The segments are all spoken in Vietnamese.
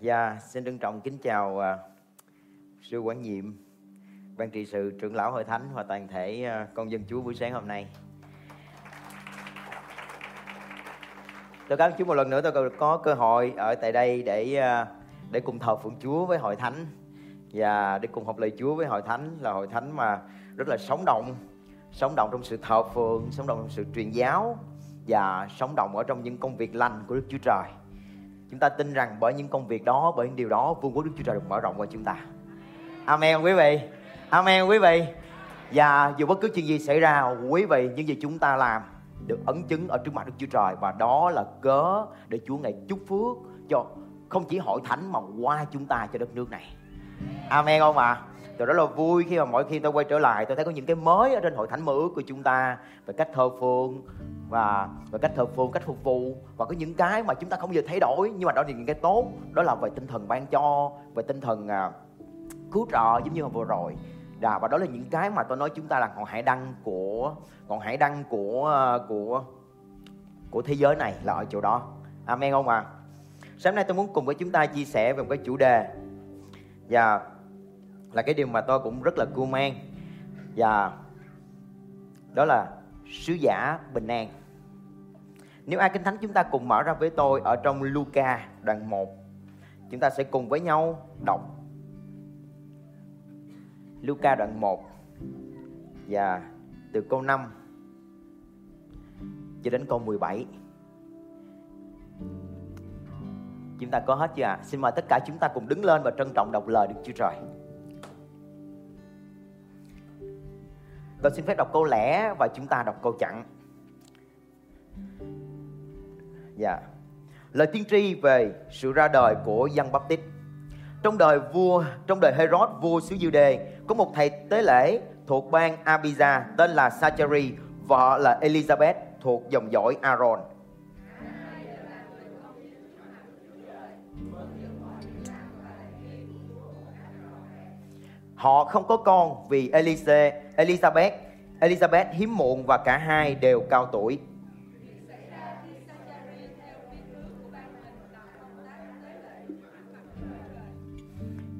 Dạ, xin trân trọng kính chào uh, sư quản nhiệm, ban trị sự, trưởng lão hội thánh và toàn thể uh, con dân Chúa buổi sáng hôm nay. Tôi cảm ơn Chúa một lần nữa tôi có cơ hội ở tại đây để uh, để cùng thờ phượng Chúa với hội thánh và để cùng học lời Chúa với hội thánh là hội thánh mà rất là sống động, sống động trong sự thờ phượng, sống động trong sự truyền giáo và sống động ở trong những công việc lành của Đức Chúa Trời Chúng ta tin rằng bởi những công việc đó, bởi những điều đó, vương quốc Đức Chúa Trời được mở rộng qua chúng ta. Amen quý vị. Amen quý vị. Và dù bất cứ chuyện gì xảy ra, quý vị những gì chúng ta làm được ấn chứng ở trước mặt Đức Chúa Trời và đó là cớ để Chúa ngày chúc phước cho không chỉ hội thánh mà qua chúng ta cho đất nước này. Amen không ạ? À? Tôi rất là vui khi mà mỗi khi tôi quay trở lại tôi thấy có những cái mới ở trên hội thánh mơ ước của chúng ta về cách thờ phượng và về cách thờ phượng, cách phục vụ. Và có những cái mà chúng ta không bao giờ thay đổi nhưng mà đó là những cái tốt. Đó là về tinh thần ban cho về tinh thần à, cứu trợ giống như hồi vừa rồi. Đà, và đó là những cái mà tôi nói chúng ta là ngọn hải đăng của ngọn hải đăng của à, của của thế giới này là ở chỗ đó. Amen không ạ? À? sáng nay tôi muốn cùng với chúng ta chia sẻ về một cái chủ đề. Và là cái điều mà tôi cũng rất là cưu mang và đó là sứ giả bình an nếu ai kinh thánh chúng ta cùng mở ra với tôi ở trong Luca đoạn 1 chúng ta sẽ cùng với nhau đọc Luca đoạn 1 và từ câu 5 cho đến câu 17 Chúng ta có hết chưa ạ? À? Xin mời tất cả chúng ta cùng đứng lên và trân trọng đọc lời Đức Chúa Trời. Tôi xin phép đọc câu lẻ và chúng ta đọc câu chặn. Dạ. Lời tiên tri về sự ra đời của dân Baptist. Trong đời vua, trong đời Herod vua xứ Jude, có một thầy tế lễ thuộc bang Abiza tên là Sacheri, vợ là Elizabeth thuộc dòng dõi Aaron. Họ không có con vì Elise, Elizabeth, Elizabeth hiếm muộn và cả hai đều cao tuổi.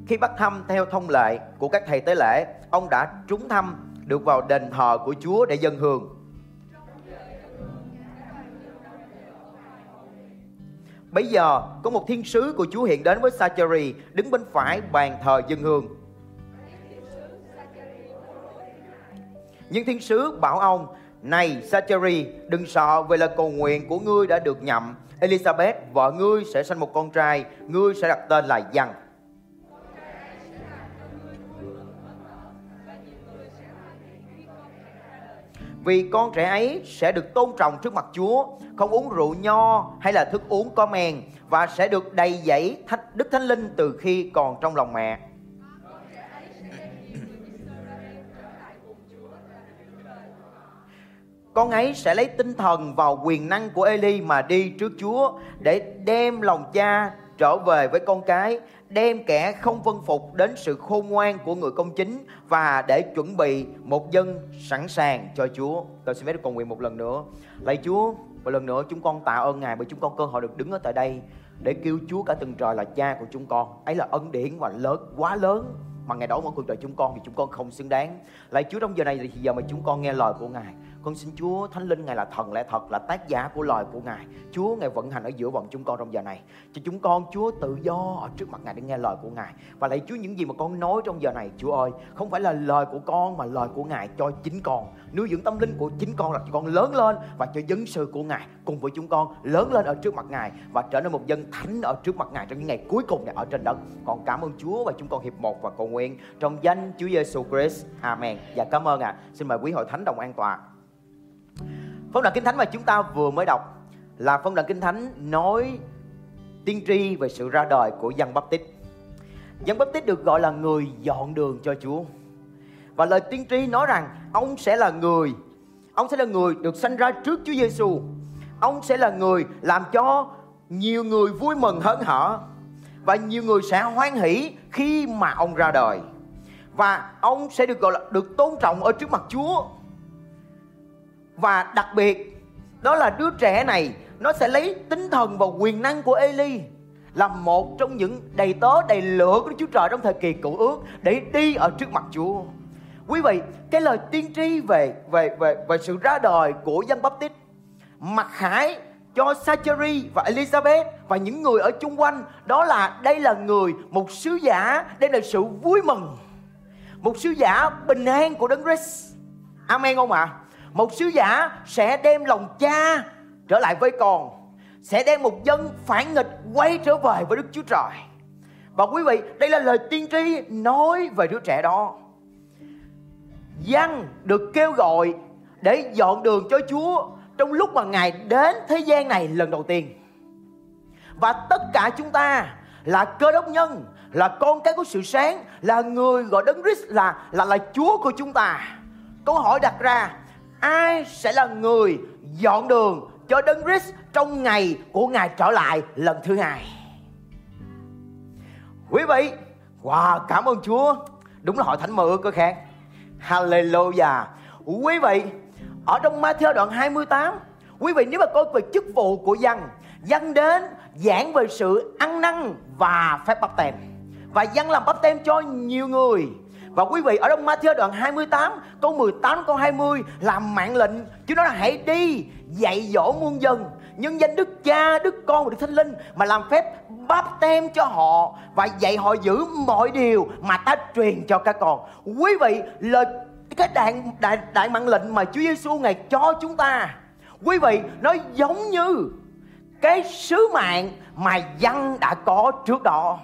Khi bắt thăm theo thông lệ của các thầy tế lễ, ông đã trúng thăm được vào đền thờ của Chúa để dân hương. Bây giờ có một thiên sứ của Chúa hiện đến với Sacheri đứng bên phải bàn thờ dân hương. Nhưng thiên sứ bảo ông, này Sacheri, đừng sợ về lời cầu nguyện của ngươi đã được nhậm. Elizabeth, vợ ngươi sẽ sinh một con trai, ngươi sẽ đặt tên là Giăng. Vì con trẻ ấy sẽ được tôn trọng trước mặt Chúa, không uống rượu nho hay là thức uống có men và sẽ được đầy dẫy Đức Thánh Linh từ khi còn trong lòng mẹ con ấy sẽ lấy tinh thần vào quyền năng của Eli mà đi trước Chúa để đem lòng cha trở về với con cái, đem kẻ không vân phục đến sự khôn ngoan của người công chính và để chuẩn bị một dân sẵn sàng cho Chúa. Tôi xin phép được cầu nguyện một lần nữa. Lạy Chúa, một lần nữa chúng con tạ ơn Ngài bởi chúng con cơ hội được đứng ở tại đây để kêu Chúa cả từng trời là cha của chúng con. Ấy là ân điển và lớn quá lớn mà ngày đó mỗi cuộc đời chúng con thì chúng con không xứng đáng. Lạy Chúa trong giờ này thì giờ mà chúng con nghe lời của Ngài con xin Chúa Thánh Linh Ngài là thần lẽ thật là tác giả của lời của Ngài. Chúa Ngài vận hành ở giữa bọn chúng con trong giờ này. Cho chúng con Chúa tự do ở trước mặt Ngài để nghe lời của Ngài. Và lạy Chúa những gì mà con nói trong giờ này Chúa ơi, không phải là lời của con mà lời của Ngài cho chính con. Nuôi dưỡng tâm linh của chính con là cho con lớn lên và cho dân sự của Ngài cùng với chúng con lớn lên ở trước mặt Ngài và trở nên một dân thánh ở trước mặt Ngài trong những ngày cuối cùng này ở trên đất. Con cảm ơn Chúa và chúng con hiệp một và cầu nguyện trong danh Chúa Giêsu Christ. Amen. Và cảm ơn ạ. À. Xin mời quý hội thánh đồng an toàn Phong đoạn Kinh Thánh mà chúng ta vừa mới đọc là phong đoạn Kinh Thánh nói tiên tri về sự ra đời của dân bắp tích. Dân bắp tích được gọi là người dọn đường cho Chúa. Và lời tiên tri nói rằng ông sẽ là người, ông sẽ là người được sanh ra trước Chúa Giêsu. Ông sẽ là người làm cho nhiều người vui mừng hớn hở và nhiều người sẽ hoan hỷ khi mà ông ra đời. Và ông sẽ được gọi là, được tôn trọng ở trước mặt Chúa và đặc biệt đó là đứa trẻ này nó sẽ lấy tinh thần và quyền năng của Eli là một trong những đầy tớ đầy lửa của Đức Chúa Trời trong thời kỳ cựu ước để đi ở trước mặt Chúa. Quý vị, cái lời tiên tri về về về về sự ra đời của dân Báp Tít mặc khải cho Sacheri và Elizabeth và những người ở chung quanh đó là đây là người một sứ giả đây là sự vui mừng một sứ giả bình an của đấng Christ Amen không ạ à? Một sứ giả sẽ đem lòng cha trở lại với con sẽ đem một dân phản nghịch quay trở về với Đức Chúa Trời và quý vị đây là lời tiên tri nói về đứa trẻ đó Dân được kêu gọi để dọn đường cho Chúa trong lúc mà Ngài đến thế gian này lần đầu tiên. Và tất cả chúng ta là cơ đốc nhân, là con cái của sự sáng, là người gọi đấng Christ là là là Chúa của chúng ta. Câu hỏi đặt ra, ai sẽ là người dọn đường cho đấng Christ trong ngày của Ngài trở lại lần thứ hai? Quý vị, wow, cảm ơn Chúa. Đúng là hội thánh mơ ước có khác. Hallelujah. Quý vị, ở trong Matthew đoạn 28, quý vị nếu mà coi về chức vụ của dân, dân đến giảng về sự ăn năn và phép bắp tem. Và dân làm bắp tem cho nhiều người. Và quý vị ở trong Matthew đoạn 28 câu 18 câu 20 làm mạng lệnh Chúa nói là hãy đi dạy dỗ muôn dân nhân danh Đức Cha, Đức Con và Đức Thánh Linh mà làm phép báp tem cho họ và dạy họ giữ mọi điều mà ta truyền cho các con. Quý vị, lời cái đại đại đại mạng lệnh mà Chúa Giêsu ngài cho chúng ta, quý vị, nó giống như cái sứ mạng mà dân đã có trước đó.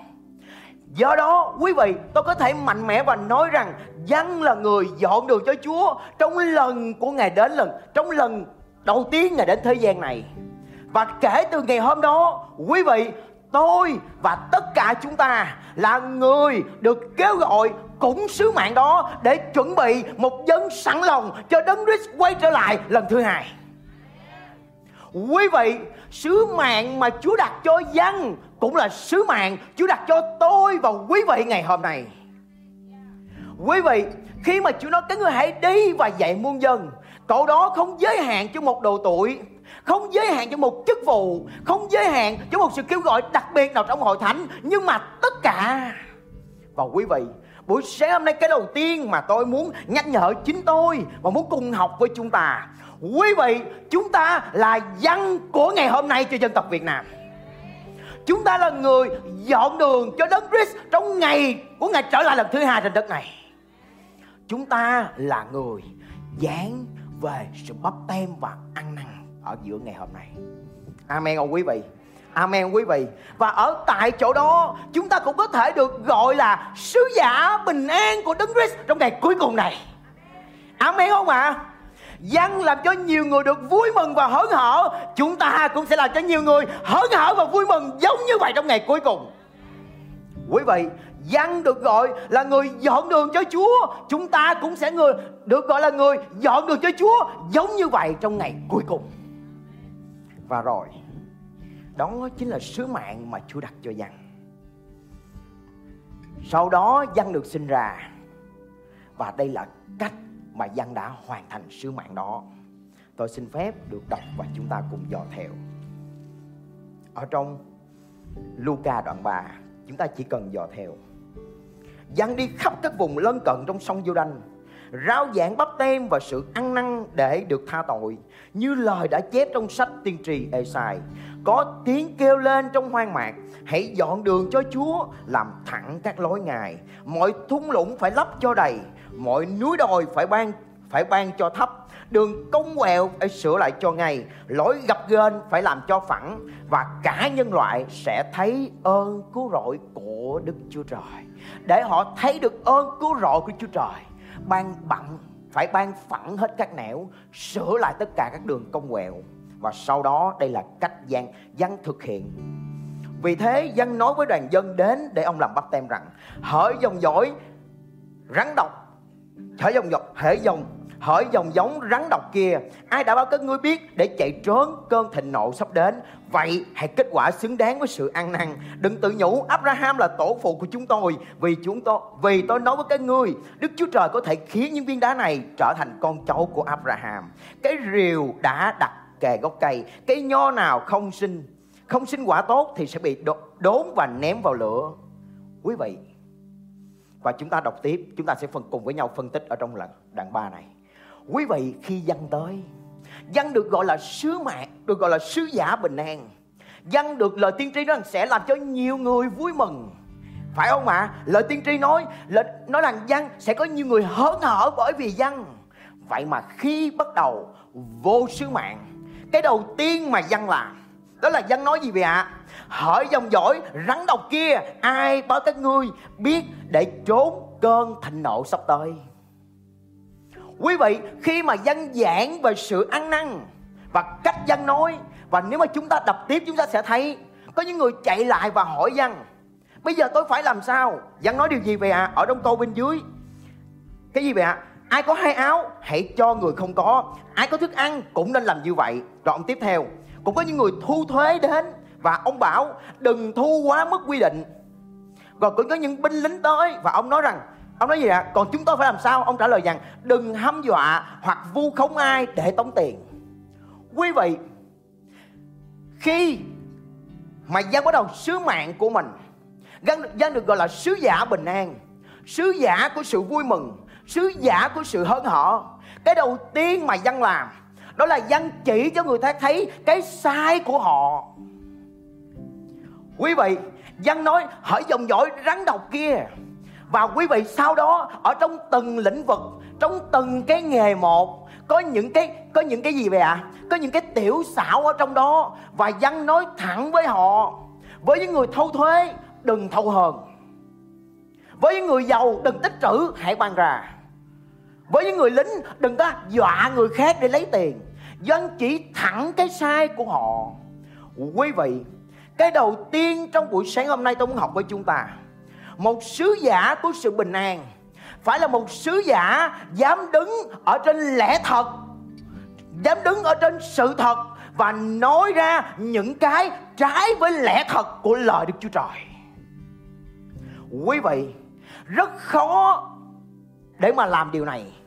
Do đó quý vị tôi có thể mạnh mẽ và nói rằng Dân là người dọn đường cho Chúa Trong lần của Ngài đến lần Trong lần đầu tiên Ngài đến thế gian này Và kể từ ngày hôm đó Quý vị tôi và tất cả chúng ta là người được kêu gọi cũng sứ mạng đó để chuẩn bị một dân sẵn lòng cho đấng Christ quay trở lại lần thứ hai. Quý vị, sứ mạng mà Chúa đặt cho dân cũng là sứ mạng Chúa đặt cho tôi và quý vị ngày hôm nay. Quý vị, khi mà Chúa nói các người hãy đi và dạy muôn dân, cậu đó không giới hạn cho một độ tuổi, không giới hạn cho một chức vụ không giới hạn cho một sự kêu gọi đặc biệt nào trong hội thánh nhưng mà tất cả và quý vị buổi sáng hôm nay cái đầu tiên mà tôi muốn nhắc nhở chính tôi và muốn cùng học với chúng ta quý vị chúng ta là dân của ngày hôm nay cho dân tộc việt nam chúng ta là người dọn đường cho đấng Christ trong ngày của ngày trở lại lần thứ hai trên đất này. Chúng ta là người dán về sự bắp tem và ăn năn ở giữa ngày hôm nay. Amen, ông quý vị. Amen quý vị. Và ở tại chỗ đó, Chúng ta cũng có thể được gọi là Sứ giả bình an của Đấng Christ Trong ngày cuối cùng này. Amen không ạ? à? Dân làm cho nhiều người được vui mừng và hớn hở. Chúng ta cũng sẽ làm cho nhiều người hớn hở và vui mừng Giống như vậy trong ngày cuối cùng. Quý vị Dân được gọi là người dọn đường cho Chúa. Chúng ta cũng sẽ người được gọi là người dọn đường cho Chúa Giống như vậy trong ngày cuối cùng. Và rồi, đó chính là sứ mạng mà Chúa đặt cho dân sau đó dân được sinh ra và đây là cách mà dân đã hoàn thành sứ mạng đó. Tôi xin phép được đọc và chúng ta cùng dò theo. Ở trong Luca đoạn 3 chúng ta chỉ cần dò theo. Dân đi khắp các vùng lân cận trong sông giô đanh rao giảng bắp tem và sự ăn năn để được tha tội, như lời đã chép trong sách tiên tri Esai. Có tiếng kêu lên trong hoang mạc, hãy dọn đường cho Chúa, làm thẳng các lối ngài. Mọi thung lũng phải lấp cho đầy mọi núi đồi phải ban phải ban cho thấp. Đường cong quẹo phải sửa lại cho ngay. Lỗi gập ghềnh phải làm cho phẳng. Và cả nhân loại sẽ thấy ơn cứu rỗi của Đức Chúa Trời. Để họ thấy được ơn cứu rỗi của Chúa Trời, ban bặn phải ban phẳng hết các nẻo, sửa lại tất cả các đường cong quẹo. Và sau đó, đây là cách dân dân thực hiện. Vì thế dân nói với đoàn dân đến để ông làm bắp tem rằng, hỡi dòng dõi, rắn độc hỡi dòng dọc hỡi dòng hỡi dòng giống rắn độc kia. Ai đã báo các ngươi biết để chạy trốn, cơn thịnh nộ sắp đến? Vậy hãy kết quả xứng đáng với sự ăn năn. Đừng tự nhủ, Abraham là tổ phụ của chúng tôi. Vì chúng tôi, vì tôi nói với các ngươi, Đức Chúa Trời có thể khiến những viên đá này trở thành con cháu của Abraham. Cái rìu đã đặt kề gốc cây, cái nho nào không sinh không sinh quả tốt thì sẽ bị đốn và ném vào lửa. Quý vị và chúng ta đọc tiếp, chúng ta sẽ phần cùng với nhau phân tích ở trong lần, đoạn 3 này. Quý vị, khi dân tới, dân được gọi là sứ mạng, được gọi là sứ giả bình an. Dân được lời tiên tri nói rằng sẽ làm cho nhiều người vui mừng. Phải không ạ? À? lời tiên tri nói, lời, nói rằng dân sẽ có nhiều người hớn hở bởi vì dân. Vậy mà khi bắt đầu vô sứ mạng, cái đầu tiên mà dân làm đó là dân nói gì vậy ạ à? hỏi dòng dõi, rắn độc kia, ai báo các ngươi, biết để trốn cơn thịnh nộ sắp tới quý vị, khi mà dân giảng về sự ăn năn và cách dân nói, và nếu mà chúng ta đọc tiếp, chúng ta sẽ thấy có những người chạy lại và hỏi dân bây giờ tôi phải làm sao dân nói điều gì vậy ạ à? ở trong câu bên dưới cái gì vậy ạ à? ai có hai áo, hãy cho người không có ai có thức ăn cũng nên làm như vậy đoạn tiếp theo cũng có những người thu thuế đến. Và ông bảo đừng thu quá mức quy định. Rồi cũng có những binh lính tới và ông nói rằng ông nói gì ạ? Còn chúng tôi phải làm sao? Ông trả lời rằng đừng hăm dọa hoặc vu khống ai để tống tiền. Quý vị khi mà dân bắt đầu sứ mạng của mình dân, dân được gọi là sứ giả bình an sứ giả của sự vui mừng sứ giả của sự hớn hở cái đầu tiên mà dân làm đó là dân chỉ cho người ta thấy cái sai của họ. Quý vị, dân nói, hỡi dòng dõi rắn độc kia. Và quý vị, sau đó, ở trong từng lĩnh vực, trong từng cái nghề một, có những cái, có những cái gì vậy ạ? À? có những cái tiểu xảo ở trong đó. Và dân nói thẳng với họ, với những người thâu thuế, đừng thâu hờn. Với những người giàu, đừng tích trữ. Hãy ban ra với những người lính đừng có dọa người khác để lấy tiền dân chỉ thẳng cái sai của họ quý vị cái đầu tiên trong buổi sáng hôm nay tôi muốn học với chúng ta một sứ giả của sự bình an phải là một sứ giả dám đứng ở trên lẽ thật dám đứng ở trên sự thật và nói ra những cái trái với lẽ thật của lời Đức Chúa Trời. Quý vị, rất khó để mà làm điều này.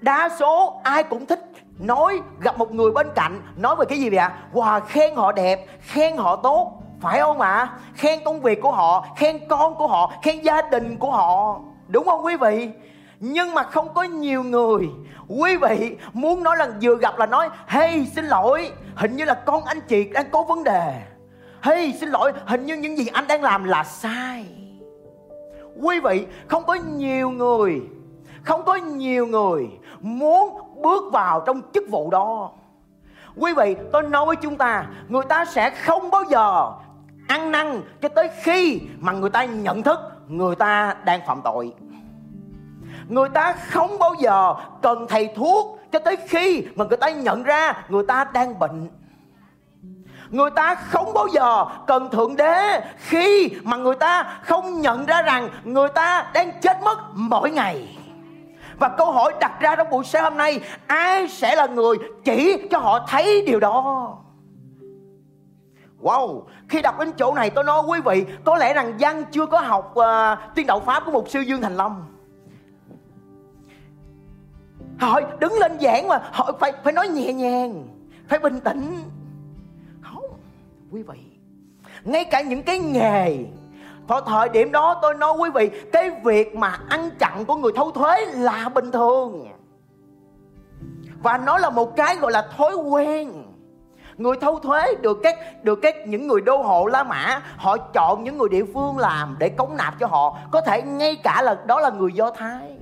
Đa số ai cũng thích nói gặp một người bên cạnh nói về cái gì vậy ạ? Wow, khen họ đẹp, khen họ tốt, phải không ạ? À? Khen công việc của họ, khen con của họ, khen gia đình của họ. Đúng không quý vị? Nhưng mà không có nhiều người Quý vị muốn nói lần vừa gặp là nói Hey xin lỗi Hình như là con anh chị đang có vấn đề Hey xin lỗi Hình như những gì anh đang làm là sai Quý vị không có nhiều người không có nhiều người Muốn bước vào trong chức vụ đó. Quý vị, tôi nói với chúng ta, Người ta sẽ không bao giờ ăn năn cho tới khi mà người ta nhận thức người ta đang phạm tội. Người ta không bao giờ cần thầy thuốc cho tới khi mà người ta nhận ra người ta đang bệnh. Người ta không bao giờ cần thượng đế khi mà người ta không nhận ra rằng người ta đang chết mất mỗi ngày và câu hỏi đặt ra trong buổi sáng hôm nay ai sẽ là người chỉ cho họ thấy điều đó? Wow, khi đọc đến chỗ này tôi nói quý vị Có lẽ rằng Văn chưa có học uh, tiên đạo Pháp của một sư Dương Thành Long. Hỏi đứng lên giảng mà hỏi phải phải nói nhẹ nhàng Phải bình tĩnh. Không, quý vị Ngay cả những cái nghề vào thời điểm đó tôi nói quý vị, Cái việc mà ăn chặn của người thâu thuế là bình thường. Và nó là một cái gọi là thói quen. Người thâu thuế được các được các những người đô hộ La Mã, họ chọn những người địa phương làm để cống nạp cho họ. Có thể ngay cả là, đó là người Do Thái.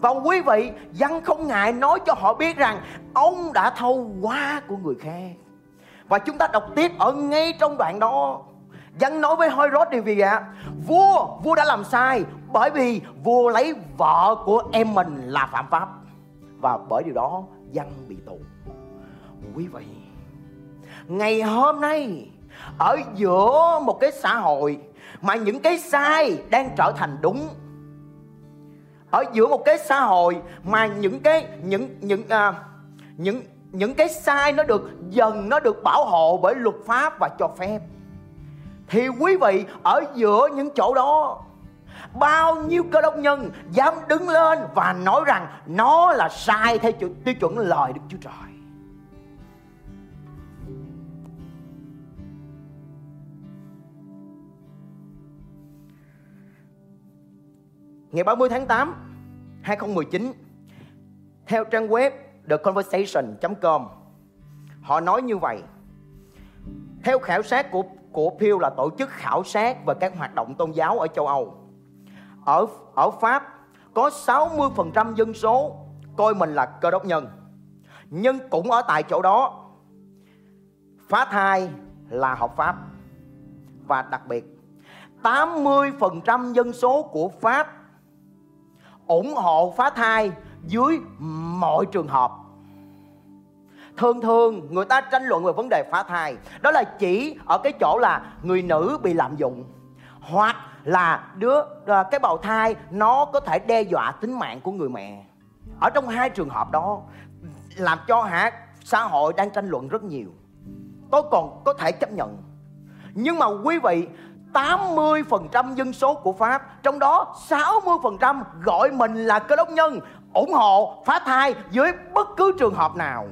Và quý vị, dân không ngại nói cho họ biết rằng ông đã thâu quá của người khác. Và chúng ta đọc tiếp ở ngay trong đoạn đó dân nói với hoi rốt điều gì ạ. Vua vua đã làm sai bởi vì vua lấy vợ của em mình là phạm pháp. Và bởi điều đó dân bị tù. Quý vị ngày hôm nay ở giữa một cái xã hội mà những cái sai đang trở thành đúng ở giữa một cái xã hội mà những cái những những à, những những cái sai nó được dần nó được bảo hộ bởi luật pháp và cho phép thì quý vị ở giữa những chỗ đó bao nhiêu cơ đốc nhân dám đứng lên và nói rằng nó là sai theo tiêu chuẩn lời Đức Chúa Trời. Ngày 30 tháng 8, 2019, theo trang web theconversation.com, họ nói như vậy. Theo khảo sát của của Pew là tổ chức khảo sát về các hoạt động tôn giáo ở châu Âu. Ở ở Pháp, có 60% dân số coi mình là cơ đốc nhân, nhưng cũng ở tại chỗ đó, phá thai là hợp pháp. Và đặc biệt 80% dân số của Pháp ủng hộ phá thai dưới mọi trường hợp thường thường người ta tranh luận về vấn đề phá thai, đó là chỉ ở cái chỗ là người nữ bị lạm dụng, hoặc là đứa à, cái bào thai nó có thể đe dọa tính mạng của người mẹ. Ở trong hai trường hợp đó, làm cho hả, xã hội đang tranh luận rất nhiều. Tôi còn có thể chấp nhận. Nhưng mà quý vị 80% dân số của Pháp, Trong đó 60% gọi mình là cơ đốc nhân, ủng hộ phá thai dưới bất cứ trường hợp nào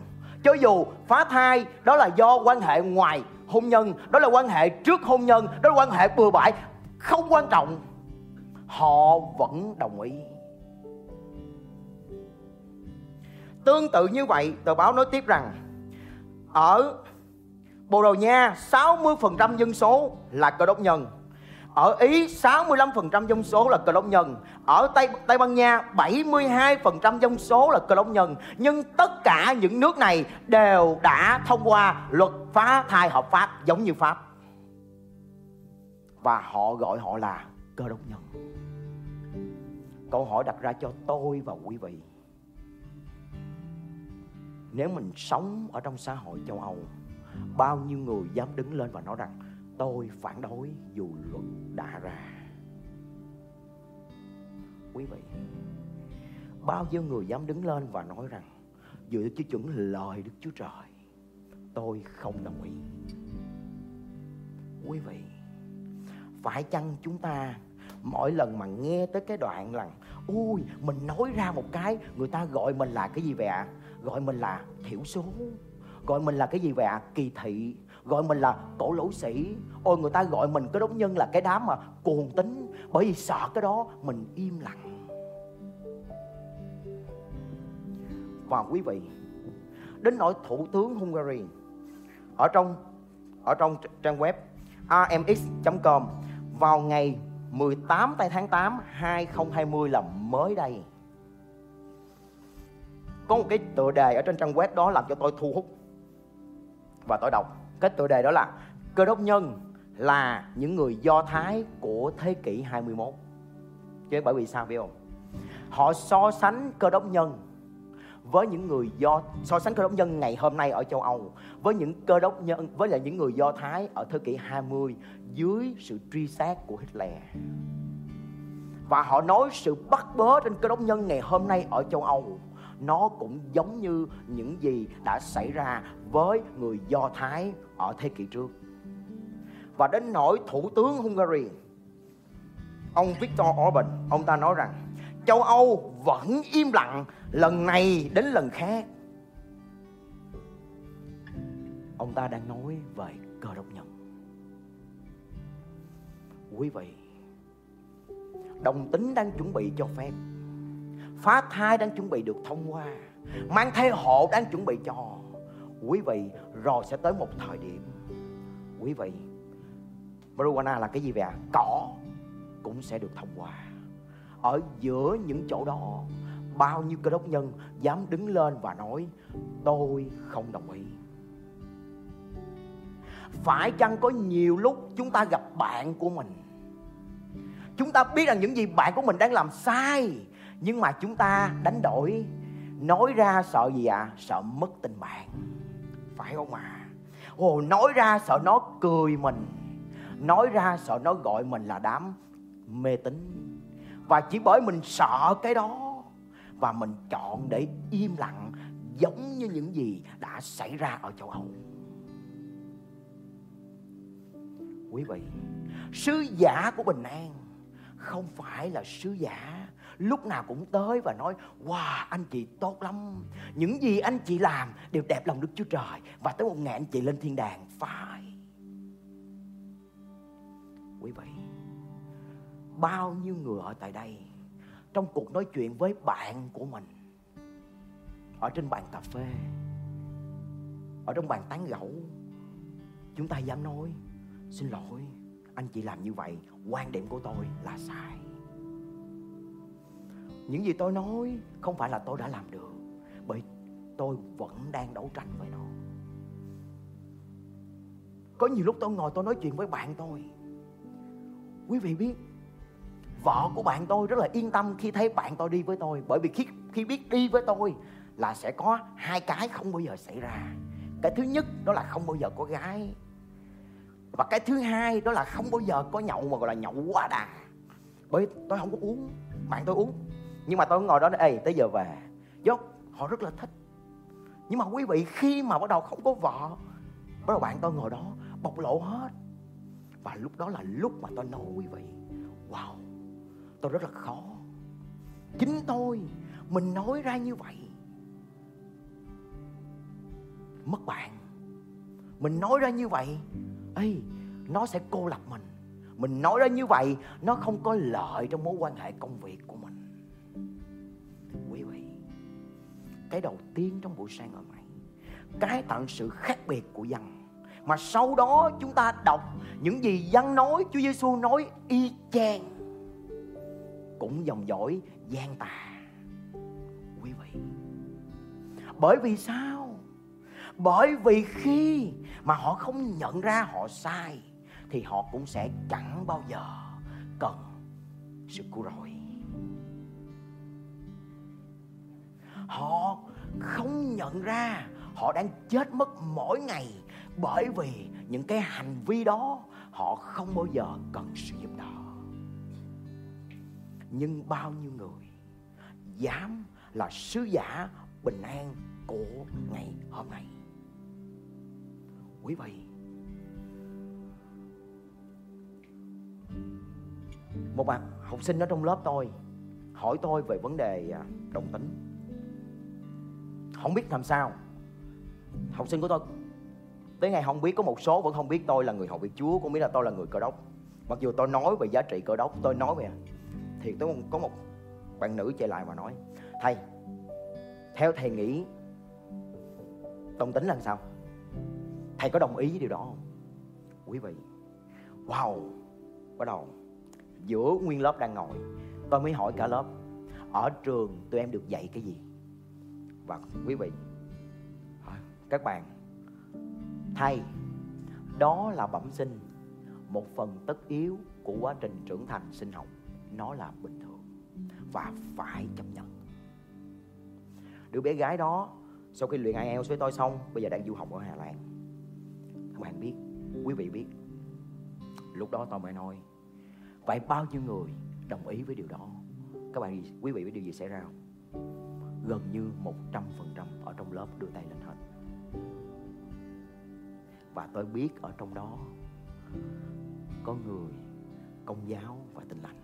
cho dù phá thai, đó là do quan hệ ngoài hôn nhân, đó là quan hệ trước hôn nhân, đó là quan hệ bừa bãi, không quan trọng. Họ vẫn đồng ý. Tương tự như vậy, tờ báo nói tiếp rằng, ở Bồ Đào Nha 60% dân số là cơ đốc nhân ở Ý 65% dân số là cơ đốc nhân. Ở Tây Tây Ban Nha 72% dân số là cơ đốc nhân. Nhưng tất cả những nước này đều đã thông qua luật phá thai hợp pháp giống như Pháp. Và họ gọi họ là cơ đốc nhân. Câu hỏi đặt ra cho tôi và quý vị. Nếu mình sống ở trong xã hội châu Âu, Bao nhiêu người dám đứng lên và nói rằng tôi phản đối dù luật đã ra. Quý vị, bao nhiêu người dám đứng lên và nói rằng, dựa theo chuẩn lời đức chúa trời, tôi không đồng ý. Quý vị, phải chăng chúng ta mỗi lần mà nghe tới cái đoạn là ui mình nói ra một cái, người ta gọi mình là cái gì vậy ạ? Gọi mình là thiểu số, gọi mình là cái gì vậy ạ? Kỳ thị gọi mình là cổ lỗ sĩ. Ôi, người ta gọi mình cái đống nhân là cái đám mà cuồng tính. Bởi vì sợ cái đó mình im lặng. Và quý vị, đến nỗi thủ tướng Hungary, ở trong ở trong trang web rmx.com vào ngày 18 tháng 8 2020 là mới đây. Có một cái tựa đề ở trên trang web đó làm cho tôi thu hút và tôi đọc cái tựa đề đó là cơ đốc nhân là những người do thái của thế kỷ 21 chứ bởi vì sao biết không? Họ so sánh cơ đốc nhân với những người do, so sánh cơ đốc nhân ngày hôm nay ở châu Âu với những cơ đốc nhân, với lại những người do thái ở thế kỷ 20 dưới sự truy sát của Hitler. Và họ nói sự bắt bớ trên cơ đốc nhân ngày hôm nay ở châu Âu nó cũng giống như những gì đã xảy ra với người Do Thái ở thế kỷ trước. Và đến nỗi thủ tướng Hungary, ông Viktor Orban, ông ta nói rằng châu Âu vẫn im lặng lần này đến lần khác. Ông ta đang nói về cơ đốc nhân. Quý vị, đồng tính đang chuẩn bị cho phép phá thai đang chuẩn bị được thông qua, mang thai hộ đang chuẩn bị cho quý vị, rồi sẽ tới một thời điểm. Quý vị, marijuana là cái gì vậy ạ? Cỏ cũng sẽ được thông qua. Ở giữa những chỗ đó, bao nhiêu cơ đốc nhân dám đứng lên và nói, tôi không đồng ý. Phải chăng có nhiều lúc chúng ta gặp bạn của mình? Chúng ta biết rằng những gì bạn của mình đang làm sai nhưng mà chúng ta đánh đổi nói ra sợ gì ạ à? sợ mất tình bạn phải không ạ à? ồ nói ra sợ nó cười mình nói ra sợ nó gọi mình là đám mê tín và chỉ bởi mình sợ cái đó và mình chọn để im lặng giống như những gì đã xảy ra ở châu Âu. Quý vị, sứ giả của bình an không phải là sứ giả lúc nào cũng tới và nói, wow, anh chị tốt lắm. Những gì anh chị làm đều đẹp lòng đức chúa trời. Và tới một ngày anh chị lên thiên đàng, phải. Quý vị, bao nhiêu người ở tại đây trong cuộc nói chuyện với bạn của mình, ở trên bàn cà phê, ở trong bàn tán gẫu, chúng ta dám nói, xin lỗi, anh chị làm như vậy, quan điểm của tôi là sai những gì tôi nói không phải là tôi đã làm được, bởi tôi vẫn đang đấu tranh với nó. Có nhiều lúc tôi ngồi tôi nói chuyện với bạn tôi. Quý vị biết, vợ của bạn tôi rất là yên tâm khi thấy bạn tôi đi với tôi, bởi vì khi khi biết đi với tôi là sẽ có hai cái không bao giờ xảy ra. Cái thứ nhất đó là không bao giờ có gái, và cái thứ hai đó là không bao giờ có nhậu mà gọi là nhậu quá đà. Bởi tôi không có uống, bạn tôi uống nhưng mà tôi ngồi đó ê, tới giờ về. Do họ rất là thích. Nhưng mà quý vị, khi mà bắt đầu không có vợ, bắt đầu bạn tôi ngồi đó, bộc lộ hết. Và lúc đó là lúc mà tôi nói, quý vị, wow, tôi rất là khó. Chính tôi, mình nói ra như vậy, mất bạn. Mình nói ra như vậy, ê, nó sẽ cô lập mình. Mình nói ra như vậy, nó không có lợi trong mối quan hệ công việc của mình quý vị. Cái đầu tiên trong buổi sáng hôm nay, cái tận sự khác biệt của dân. Mà sau đó chúng ta đọc những gì dân nói, Chúa Giêsu nói y chang. Cũng dòng dõi gian tà. Quý vị, bởi vì sao? Bởi vì khi mà họ không nhận ra họ sai, thì họ cũng sẽ chẳng bao giờ cần sự cứu rỗi. Họ không nhận ra họ đang chết mất mỗi ngày bởi vì những cái hành vi đó họ không bao giờ cần sự giúp đỡ. Nhưng bao nhiêu người dám là sứ giả bình an của ngày hôm nay? Quý vị, một bạn học sinh ở trong lớp tôi hỏi tôi về vấn đề à, đồng tính không biết làm sao. Học sinh của tôi, tới ngày không biết, có một số vẫn không biết tôi là người học việc chúa, cũng biết là tôi là người cơ đốc. Mặc dù tôi nói về giá trị cơ đốc, tôi nói về thì tôi có một bạn nữ chạy lại mà nói, thầy, theo thầy nghĩ đồng tính là sao? Thầy có đồng ý với điều đó không? Quý vị, wow, bắt đầu, giữa nguyên lớp đang ngồi, tôi mới hỏi cả lớp, ở trường tụi em được dạy cái gì? Và quý vị. Các bạn thầy đó là bẩm sinh một phần tất yếu của quá trình trưởng thành sinh học nó là bình thường và phải chấp nhận. Đứa bé gái đó sau khi luyện IELTS với tôi xong bây giờ đang du học ở Hà Lan. Các bạn biết quý vị biết lúc đó tôi mới nói vậy bao nhiêu người đồng ý với điều đó? Các bạn quý vị biết điều gì xảy ra không gần như một trăm phần trăm ở trong lớp đưa tay lên hết. Và tôi biết ở trong đó có người công giáo và tin lành.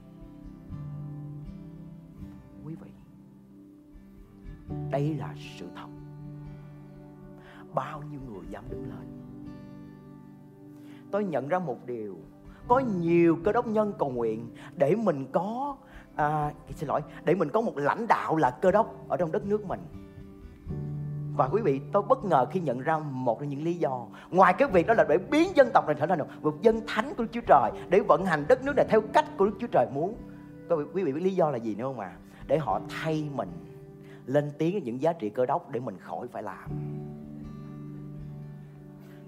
Quý vị, đây là sự thật. Bao nhiêu người dám đứng lên? Tôi nhận ra một điều, có nhiều cơ đốc nhân cầu nguyện để mình có à, xin lỗi. Để mình có một lãnh đạo là cơ đốc ở trong đất nước mình. Và quý vị tôi bất ngờ khi nhận ra một trong những lý do. Ngoài cái việc đó là để biến dân tộc này trở thành một dân thánh của Đức Chúa Trời để vận hành đất nước này theo cách của Đức Chúa Trời muốn. Quý vị, quý vị biết lý do là gì nữa không à để họ thay mình lên tiếng những giá trị cơ đốc để mình khỏi phải làm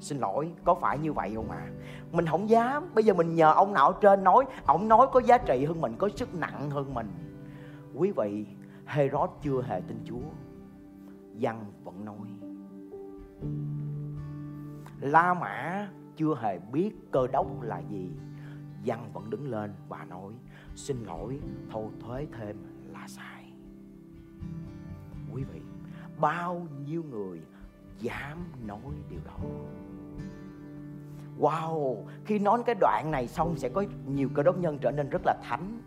xin lỗi, có phải như vậy không à? Mình không dám. Bây giờ mình nhờ ông nào trên nói. Ông nói có giá trị hơn mình, có sức nặng hơn mình. Quý vị, Herod chưa hề tin Chúa. Dân vẫn nói. La Mã chưa hề biết cơ đốc là gì. Dân vẫn đứng lên và nói, Xin lỗi, thâu thuế thêm là sai. Quý vị, Bao nhiêu người dám nói điều đó? Wow Khi nói cái đoạn này xong Sẽ có nhiều cơ đốc nhân trở nên rất là thánh.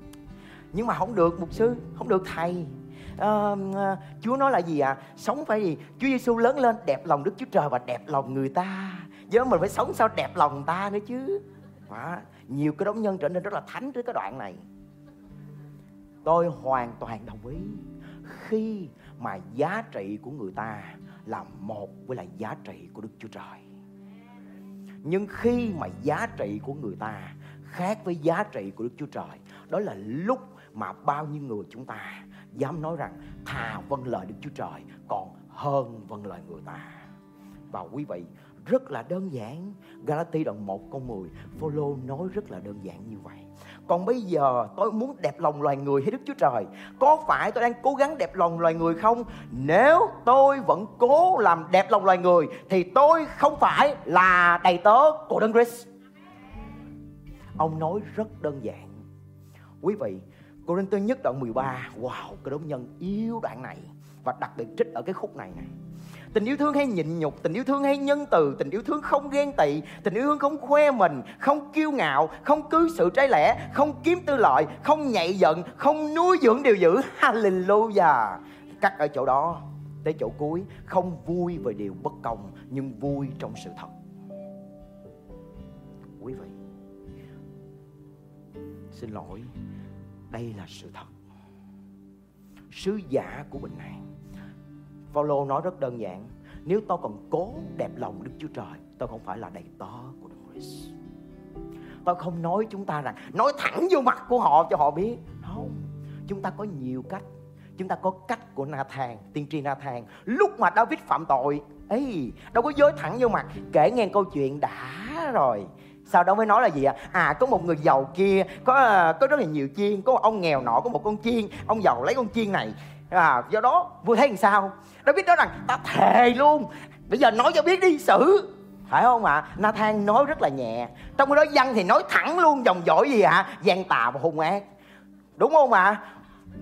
Nhưng mà không được mục sư Không được thầy. À, Chúa nói là gì à Sống phải gì? Chúa Giêsu lớn lên đẹp lòng Đức Chúa Trời Và đẹp lòng người ta. Chứ mình phải sống sao đẹp lòng ta nữa chứ. À, Nhiều cơ đốc nhân trở nên rất là thánh trước cái đoạn này. Tôi hoàn toàn đồng ý. Khi mà giá trị của người ta là một với lại giá trị của Đức Chúa Trời. Nhưng khi mà giá trị của người ta khác với giá trị của Đức Chúa Trời, đó là lúc mà bao nhiêu người chúng ta dám nói rằng thà vâng lời Đức Chúa Trời còn hơn vâng lời người ta. Và quý vị, rất là đơn giản. Galati đoạn 1 câu 10, Phaolô nói rất là đơn giản như vậy. Còn bây giờ tôi muốn đẹp lòng loài người hay Đức Chúa Trời? Có phải tôi đang cố gắng đẹp lòng loài người không? Nếu tôi vẫn cố làm đẹp lòng loài người Thì tôi không phải là đầy tớ của Đấng Christ. Ông nói rất đơn giản. Quý vị Cô Rinh Tư nhất đoạn 13 Wow, cái đống nhân yêu đoạn này Và đặc biệt trích ở cái khúc này này Tình yêu thương hay nhịn nhục, tình yêu thương hay nhân từ, tình yêu thương không ghen tị, tình yêu thương không khoe mình, không kiêu ngạo, không cứ sự trái lẽ, không kiếm tư lợi, không nhạy giận, không nuôi dưỡng điều dữ. Hallelujah. Cắt ở chỗ đó, tới chỗ cuối, không vui về điều bất công, nhưng vui trong sự thật. Quý vị, xin lỗi, đây là sự thật. Sứ giả của bình an Phaolô nói rất đơn giản, Nếu tôi còn cố đẹp lòng Đức Chúa Trời Tôi không phải là đầy tớ của Đức Christ Tôi không nói chúng ta rằng, Nói thẳng vô mặt của họ cho họ biết. Không, Chúng ta có nhiều cách. Chúng ta có cách của Nathan Tiên tri Nathan Lúc mà David phạm tội ấy đâu có dối thẳng vô mặt, Kể nghe câu chuyện đã rồi. Sau đó mới nói là gì ạ? À có một người giàu kia, có à, có rất là nhiều chiên, có một ông nghèo nọ, có một con chiên. Ông giàu lấy con chiên này à, do đó vua thấy làm sao? Nó biết đó rằng ta thề luôn. Bây giờ nói cho biết đi xử. Phải không ạ? À? Nathan nói rất là nhẹ. Trong khi đó dân thì nói thẳng luôn dòng dõi gì ạ? À? gian tà và hung ác. Đúng không ạ? À?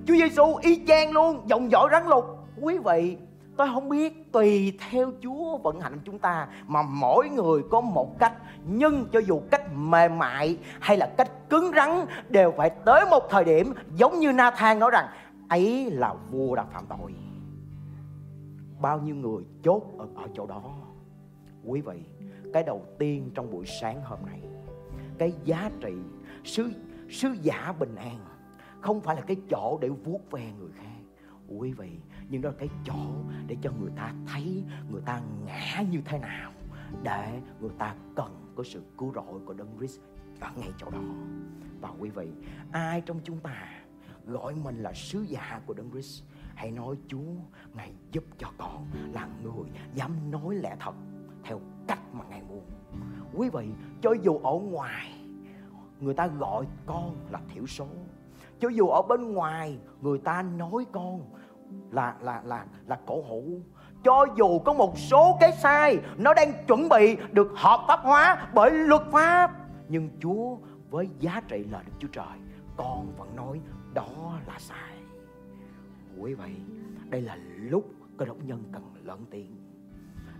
Chúa Giêsu y chang luôn dòng dõi rắn lục quý vị tôi không biết tùy theo Chúa vận hành chúng ta mà mỗi người có một cách. Nhưng cho dù cách mềm mại hay là cách cứng rắn đều phải tới một thời điểm giống như Nathan nói rằng ấy là vua đã phạm tội. Bao nhiêu người chốt ở, ở chỗ đó. Quý vị cái đầu tiên trong buổi sáng hôm nay cái giá trị sứ sứ giả bình an không phải là cái chỗ để vuốt ve người khác. Quý vị nhưng đó là cái chỗ để cho người ta thấy người ta ngã như thế nào để người ta cần có sự cứu rỗi của đấng Christ ở ngay chỗ đó. Và quý vị ai trong chúng ta gọi mình là sứ giả của Đấng Christ. Hãy nói, Chúa, ngài giúp cho con là người dám nói lẽ thật theo cách mà ngài muốn. Quý vị, cho dù ở ngoài, người ta gọi con là thiểu số. Cho dù ở bên ngoài, người ta nói con là là là là cổ hủ. Cho dù có một số cái sai, nó đang chuẩn bị được hợp pháp hóa bởi luật pháp. Nhưng Chúa, với giá trị là Đức Chúa Trời, con vẫn nói đó là sai. Quý vị, đây là lúc cơ đốc nhân cần lớn tiếng.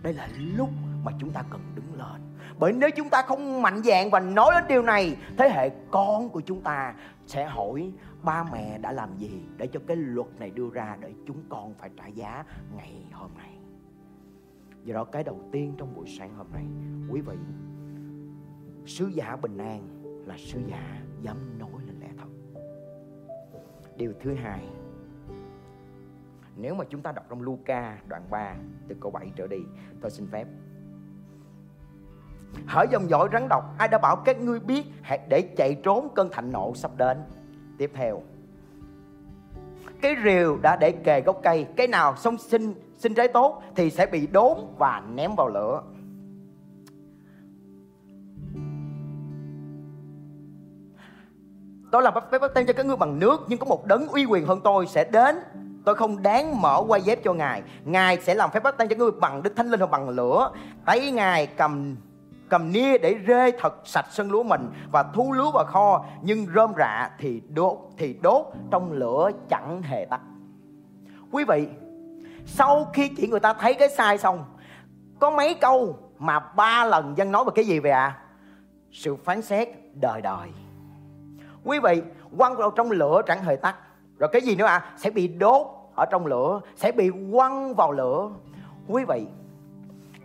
Đây là lúc mà chúng ta cần đứng lên. Bởi nếu chúng ta không mạnh dạn và nói đến điều này, thế hệ con của chúng ta sẽ hỏi ba mẹ đã làm gì để cho cái luật này đưa ra để chúng con phải trả giá ngày hôm nay. Do đó, cái đầu tiên trong buổi sáng hôm nay, quý vị, sứ giả bình an là sứ giả dám nói Điều thứ hai, Nếu mà chúng ta đọc trong Luca đoạn 3 Từ câu 7 trở đi, Tôi xin phép. Hỡi dòng dõi rắn độc, Ai đã bảo các ngươi biết, hãy Để chạy trốn cơn thạnh nộ sắp đến. Tiếp theo, Cái rìu đã để kề gốc cây, Cái nào sống sinh sinh trái tốt Thì sẽ bị đốn và ném vào lửa. Tôi làm phép báp tay cho các ngươi bằng nước, Nhưng có một đấng uy quyền hơn tôi sẽ đến. Tôi không đáng mở quay dép cho Ngài. Ngài sẽ làm phép báp tay cho ngươi bằng Đức Thánh Linh hoặc bằng lửa. Tay Ngài cầm cầm nia để rê thật sạch sân lúa mình và thu lúa vào kho, nhưng rơm rạ thì đốt thì đốt trong lửa chẳng hề tắt. Quý vị, sau khi chỉ người ta thấy cái sai xong, có mấy câu mà ba lần dân nói về cái gì vậy ạ? À? sự phán xét đời đời quý vị, quăng vào trong lửa chẳng hề tắt. Rồi cái gì nữa à sẽ bị đốt ở trong lửa, sẽ bị quăng vào lửa. Quý vị,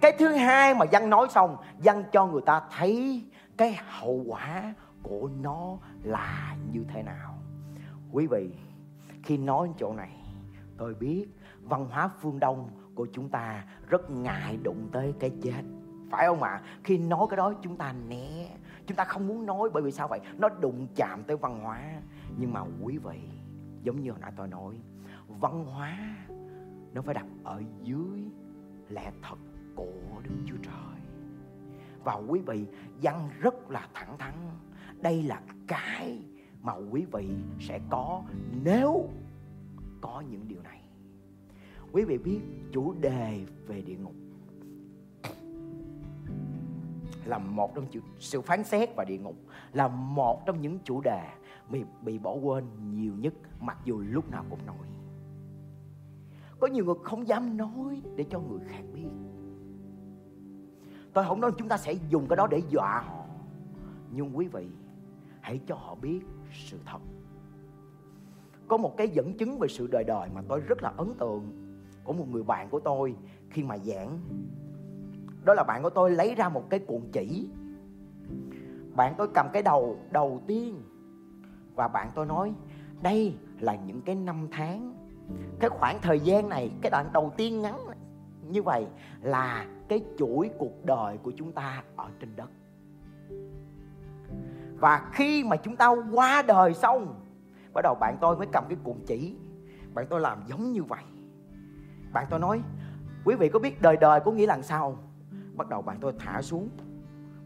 cái thứ hai mà dân nói xong dân cho người ta thấy cái hậu quả của nó là như thế nào. Quý vị, khi nói chỗ này, tôi biết văn hóa phương đông của chúng ta rất ngại đụng tới cái chết. Phải không ạ? Khi nói cái đó, chúng ta né chúng ta không muốn nói bởi vì sao vậy? Nó đụng chạm tới văn hóa. Nhưng mà quý vị, giống như hồi nãy tôi nói, văn hóa nó phải đặt ở dưới lẽ thật của Đức Chúa Trời. Và quý vị, văn rất là thẳng thắn. Đây là cái mà quý vị sẽ có nếu có những điều này. Quý vị biết chủ đề về địa ngục là một trong sự phán xét và địa ngục, là một trong những chủ đề bị bị bỏ quên nhiều nhất, mặc dù lúc nào cũng nói. Có nhiều người không dám nói để cho người khác biết. Tôi không nói chúng ta sẽ dùng cái đó để dọa họ, nhưng quý vị, hãy cho họ biết sự thật. Có một cái dẫn chứng về sự đời đời mà tôi rất là ấn tượng của một người bạn của tôi khi mà giảng đó là bạn của tôi lấy ra một cái cuộn chỉ. Bạn tôi cầm cái đầu đầu tiên và bạn tôi nói, đây là những cái năm tháng, cái khoảng thời gian này, cái đoạn đầu tiên ngắn như vậy là cái chuỗi cuộc đời của chúng ta ở trên đất. Và khi mà chúng ta qua đời xong, bắt đầu bạn tôi mới cầm cái cuộn chỉ. Bạn tôi làm giống như vậy. Bạn tôi nói, quý vị có biết đời đời có nghĩa là sao bắt đầu bạn tôi thả xuống.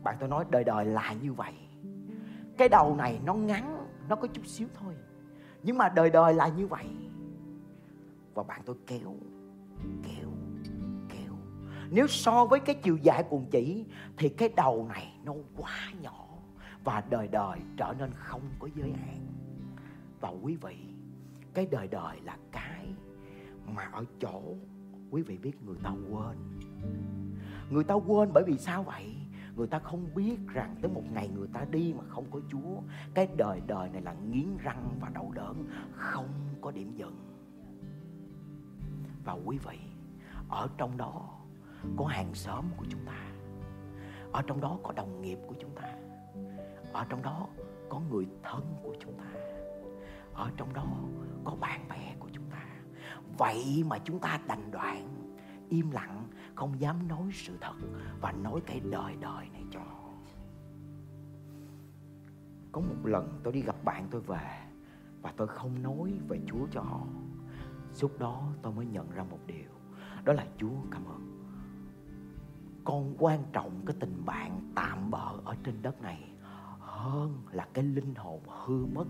Bạn tôi nói, đời đời là như vậy. Cái đầu này nó ngắn, nó có chút xíu thôi. Nhưng mà đời đời là như vậy. Và bạn tôi kéo kéo kéo. Nếu so với cái chiều dài cuồng chỉ thì cái đầu này nó quá nhỏ. Và đời đời trở nên không có giới hạn. Và quý vị, cái đời đời là cái mà ở chỗ quý vị biết người ta quên người ta quên bởi vì sao vậy? Người ta không biết rằng tới một ngày người ta đi mà không có chúa. Cái đời đời này là nghiến răng và đau đớn, không có điểm dừng. Và quý vị, ở trong đó có hàng xóm của chúng ta. Ở trong đó có đồng nghiệp của chúng ta. Ở trong đó có người thân của chúng ta. Ở trong đó có bạn bè của chúng ta. Vậy mà chúng ta đành đoạn, im lặng không dám nói sự thật và nói cái đời đời này cho họ. Có một lần tôi đi gặp bạn tôi về và tôi không nói về Chúa cho họ. Lúc đó tôi mới nhận ra một điều, đó là Chúa cảm ơn. Con quan trọng cái tình bạn tạm bợ ở trên đất này hơn là cái linh hồn hư mất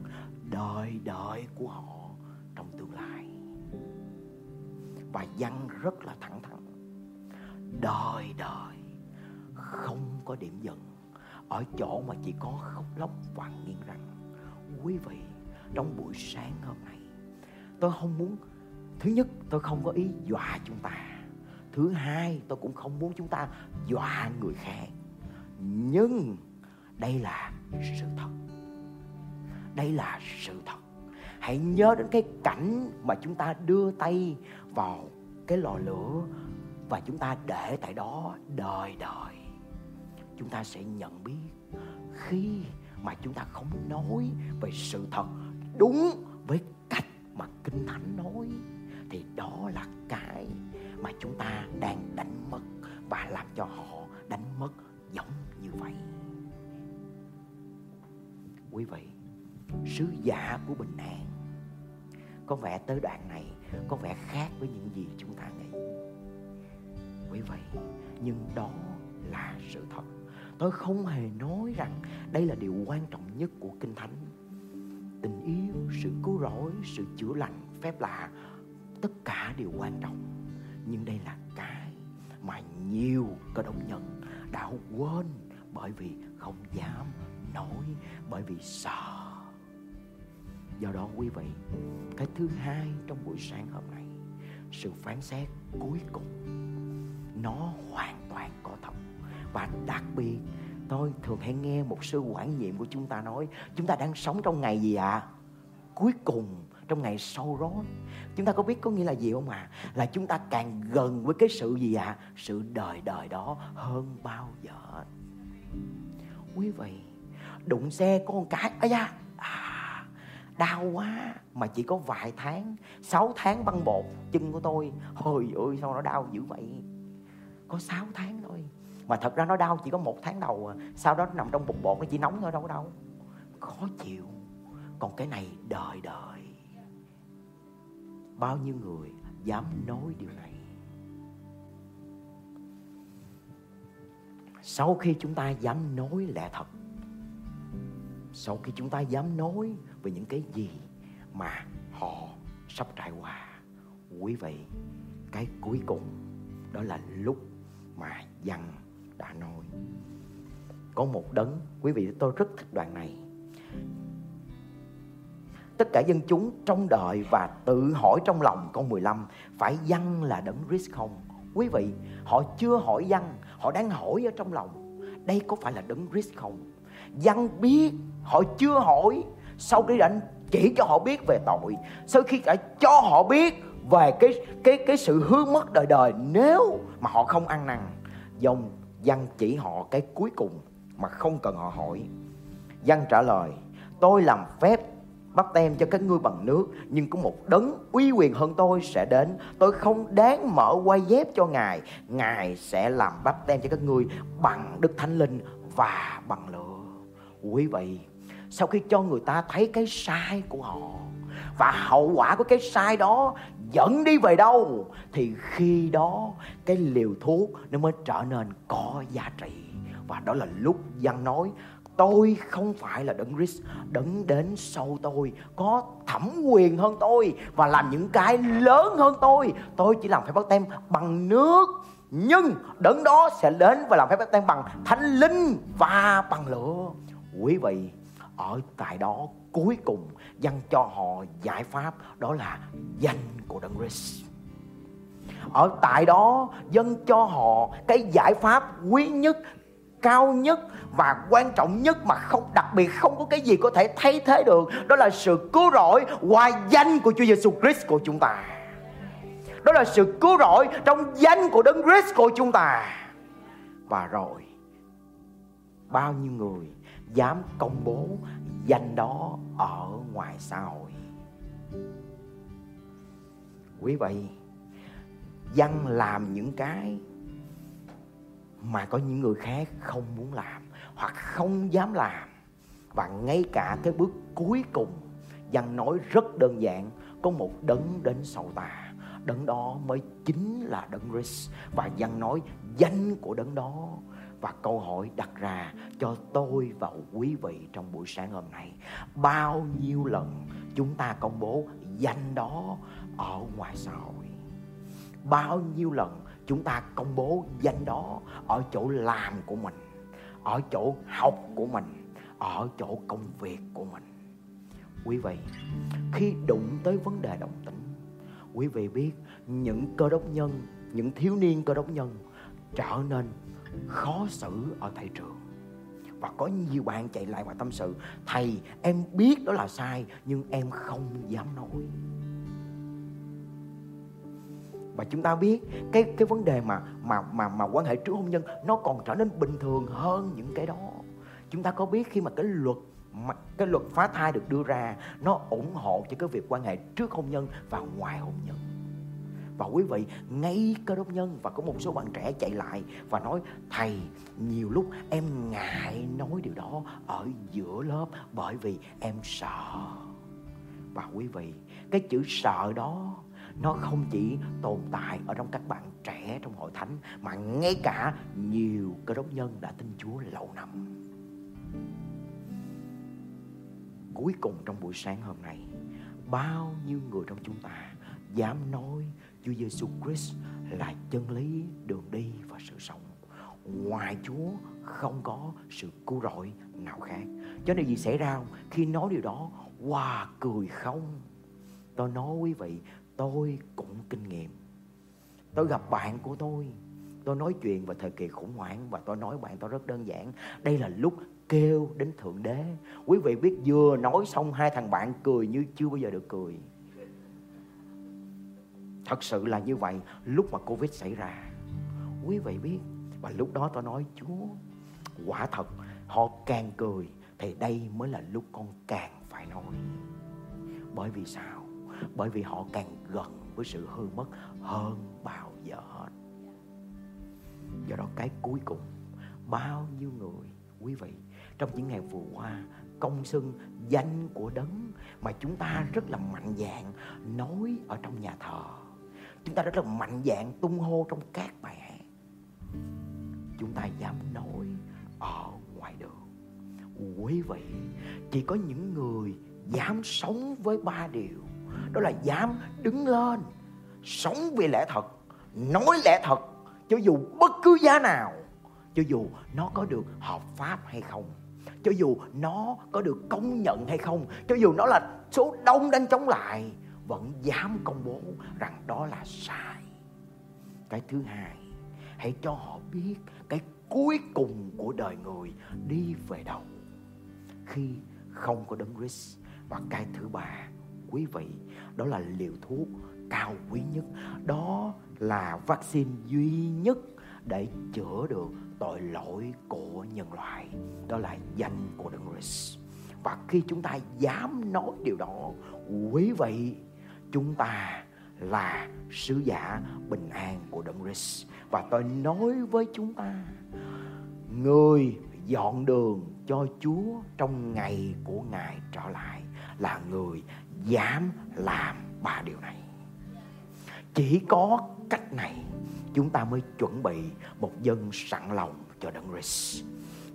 đời đời của họ trong tương lai. Và văn rất là thẳng thắn đời đời. Không có điểm dừng. Ở chỗ mà chỉ có khóc lóc và nghiêng răng quý vị, trong buổi sáng hôm nay, tôi không muốn, thứ nhất, tôi không có ý dọa chúng ta. Thứ hai, tôi cũng không muốn chúng ta dọa người khác. Nhưng đây là sự thật. Đây là sự thật. Hãy nhớ đến cái cảnh mà chúng ta đưa tay vào cái lò lửa và chúng ta để tại đó đời đời chúng ta sẽ nhận biết khi mà chúng ta không nói về sự thật đúng với cách mà kinh thánh nói, thì đó là cái mà chúng ta đang đánh mất và làm cho họ đánh mất giống như vậy. Quý vị, sứ giả của bình an, có vẻ tới đoạn này có vẻ khác với những gì chúng ta nghĩ quý vị nhưng đó là sự thật. Tôi không hề nói rằng đây là điều quan trọng nhất của kinh thánh. Tình yêu, sự cứu rỗi, sự chữa lành phép lạ, tất cả đều quan trọng. Nhưng đây là cái mà nhiều cơ đốc nhân đã quên bởi vì không dám nói, bởi vì sợ. Do đó, quý vị, cái thứ hai trong buổi sáng hôm nay, sự phán xét cuối cùng nó hoàn toàn có thật và đặc biệt tôi thường hay nghe một sư quản nhiệm của chúng ta nói chúng ta đang sống trong ngày gì ạ à? cuối cùng trong ngày sau đó chúng ta có biết có nghĩa là gì không ạ à? là chúng ta càng gần với cái sự gì ạ à? sự đời đời đó hơn bao giờ quý vị đụng xe con cái ấy da à, đau quá mà chỉ có vài tháng 6 tháng băng bột chân của tôi hồi ơi sao nó đau dữ vậy có 6 tháng thôi. Mà thật ra nó đau chỉ có một tháng đầu à. sau đó nó nằm trong bụng bột nó chỉ nóng thôi đâu đâu, khó chịu. Còn cái này đời đời. Bao nhiêu người dám nói điều này? Sau khi chúng ta dám nói lẽ thật sau khi chúng ta dám nói về những cái gì mà họ sắp trải qua quý vị cái cuối cùng đó là lúc mà dân đã nói. Có một đấng, quý vị, tôi rất thích đoạn này. Tất cả dân chúng trong đời và tự hỏi trong lòng câu 15 phải dân là đấng Christ không? Quý vị, họ chưa hỏi dân, họ đang hỏi ở trong lòng, đây có phải là đấng Christ không? Dân biết, họ chưa hỏi, sau khi đã chỉ cho họ biết về tội, sau khi đã cho họ biết về cái cái cái sự hư mất đời đời. Nếu mà họ không ăn năn, dòng dân chỉ họ cái cuối cùng mà không cần họ hỏi. Dân trả lời, tôi làm phép bắt tem cho các ngươi bằng nước, nhưng có một đấng uy quyền hơn tôi sẽ đến. Tôi không đáng mở quay dép cho ngài. Ngài sẽ làm bắt tem cho các ngươi bằng đức thánh linh và bằng lửa. Quý vị, sau khi cho người ta thấy cái sai của họ và hậu quả của cái sai đó dẫn đi về đâu, thì khi đó cái liều thuốc nó mới trở nên có giá trị. Và đó là lúc dân nói, tôi không phải là đấng Christ, đấng đến sau tôi, có thẩm quyền hơn tôi và làm những cái lớn hơn tôi. Tôi chỉ làm phép bắt tem bằng nước, nhưng đấng đó sẽ đến và làm phép bắt tem bằng thánh linh và bằng lửa. Quý vị, ở tại đó cuối cùng dâng cho họ giải pháp, đó là danh của đấng Christ. Ở tại đó, dâng cho họ cái giải pháp quý nhất, cao nhất và quan trọng nhất mà không, đặc biệt không có cái gì có thể thay thế được, đó là sự cứu rỗi qua danh của Chúa Giêsu Christ của chúng ta. Đó là sự cứu rỗi trong danh của Đấng Christ của chúng ta. Và rồi, bao nhiêu người dám công bố danh đó ở ngoài xã hội. Quý vị, dân làm những cái mà có những người khác không muốn làm hoặc không dám làm. Và ngay cả cái bước cuối cùng, dân nói rất đơn giản, có một đấng đến sau ta. Đấng đó mới chính là đấng Christ. Và dân nói, danh của đấng đó và câu hỏi đặt ra cho tôi và quý vị trong buổi sáng hôm nay. Bao nhiêu lần chúng ta công bố danh đó ở ngoài xã hội? Bao nhiêu lần chúng ta công bố danh đó ở chỗ làm của mình, ở chỗ học của mình, ở chỗ công việc của mình? Quý vị, khi đụng tới vấn đề đồng tính, quý vị biết những cơ đốc nhân, những thiếu niên cơ đốc nhân trở nên khó xử ở thầy trường. Và có nhiều bạn chạy lại và tâm sự, thầy, em biết đó là sai, nhưng em không dám nói. Và chúng ta biết cái cái vấn đề mà mà mà mà quan hệ trước hôn nhân nó còn trở nên bình thường hơn những cái đó. Chúng ta có biết khi mà cái luật mà, cái luật phá thai được đưa ra, nó ủng hộ cho cái việc quan hệ trước hôn nhân và ngoài hôn nhân và quý vị ngay cơ đốc nhân và có một số bạn trẻ chạy lại và nói thầy nhiều lúc em ngại nói điều đó ở giữa lớp bởi vì em sợ và quý vị cái chữ sợ đó nó không chỉ tồn tại ở trong các bạn trẻ trong hội thánh mà ngay cả nhiều cơ đốc nhân đã tin Chúa lâu năm. Cuối cùng trong buổi sáng hôm nay, bao nhiêu người trong chúng ta dám nói Chúa Giêsu Christ là chân lý, đường đi và sự sống. Ngoài Chúa không có sự cứu rỗi nào khác. Cho nên gì xảy ra không? Khi nói điều đó, wow, cười không? Tôi nói quý vị, tôi cũng kinh nghiệm tôi gặp bạn của tôi tôi nói chuyện về thời kỳ khủng hoảng và tôi nói bạn tôi rất đơn giản đây là lúc kêu đến thượng đế quý vị biết vừa nói xong hai thằng bạn cười như chưa bao giờ được cười thật sự là như vậy, lúc mà covid xảy ra, quý vị biết, và lúc đó tôi nói, chúa, quả thật, họ càng cười thì đây mới là lúc con càng phải nói. Bởi vì sao? Bởi vì họ càng gần với sự hư mất hơn bao giờ hết. Do đó cái cuối cùng, bao nhiêu người, quý vị, trong những ngày vừa qua, công xưng danh của đấng mà chúng ta rất là mạnh dạn nói ở trong nhà thờ chúng ta rất là mạnh dạn tung hô trong các bài hát. Chúng ta dám nói ở ngoài đường. Quý vị, chỉ có những người dám sống với ba điều. Đó là dám đứng lên, sống vì lẽ thật, nói lẽ thật, cho dù bất cứ giá nào, cho dù nó có được hợp pháp hay không, cho dù nó có được công nhận hay không, cho dù nó là số đông đang chống lại vẫn dám công bố rằng đó là sai. Cái thứ hai, hãy cho họ biết cái cuối cùng của đời người đi về đâu. Khi không có đấng Christ, và cái thứ ba, quý vị, đó là liều thuốc cao quý nhất. Đó là vaccine duy nhất để chữa được tội lỗi của nhân loại. Đó là danh của đấng Christ. Và khi chúng ta dám nói điều đó, quý vị chúng ta là sứ giả bình an của đấng Christ và tôi nói với chúng ta người dọn đường cho Chúa trong ngày của Ngài trở lại là người dám làm ba điều này. Chỉ có cách này chúng ta mới chuẩn bị một dân sẵn lòng cho Đấng Christ.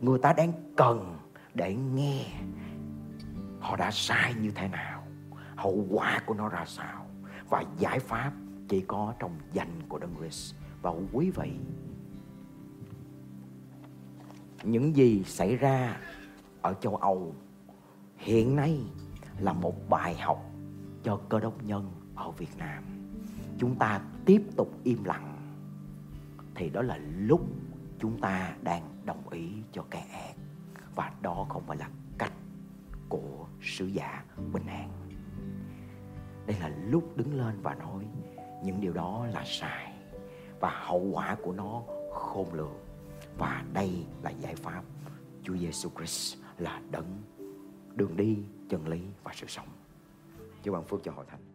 Người ta đang cần để nghe họ đã sai như thế nào, hậu quả của nó ra sao và giải pháp chỉ có trong danh của Đấng Christ. Và quý vị, những gì xảy ra ở châu Âu hiện nay là một bài học cho cơ đốc nhân ở Việt Nam. Chúng ta tiếp tục im lặng thì đó là lúc chúng ta đang đồng ý cho kẻ ác và đó không phải là cách của sứ giả bình an. Đây là lúc đứng lên và nói, những điều đó là sai và hậu quả của nó khôn lường. Và đây là giải pháp. Chúa Giêsu Christ là đấng, đường đi, chân lý và sự sống. Chúa ban phước cho hội thánh.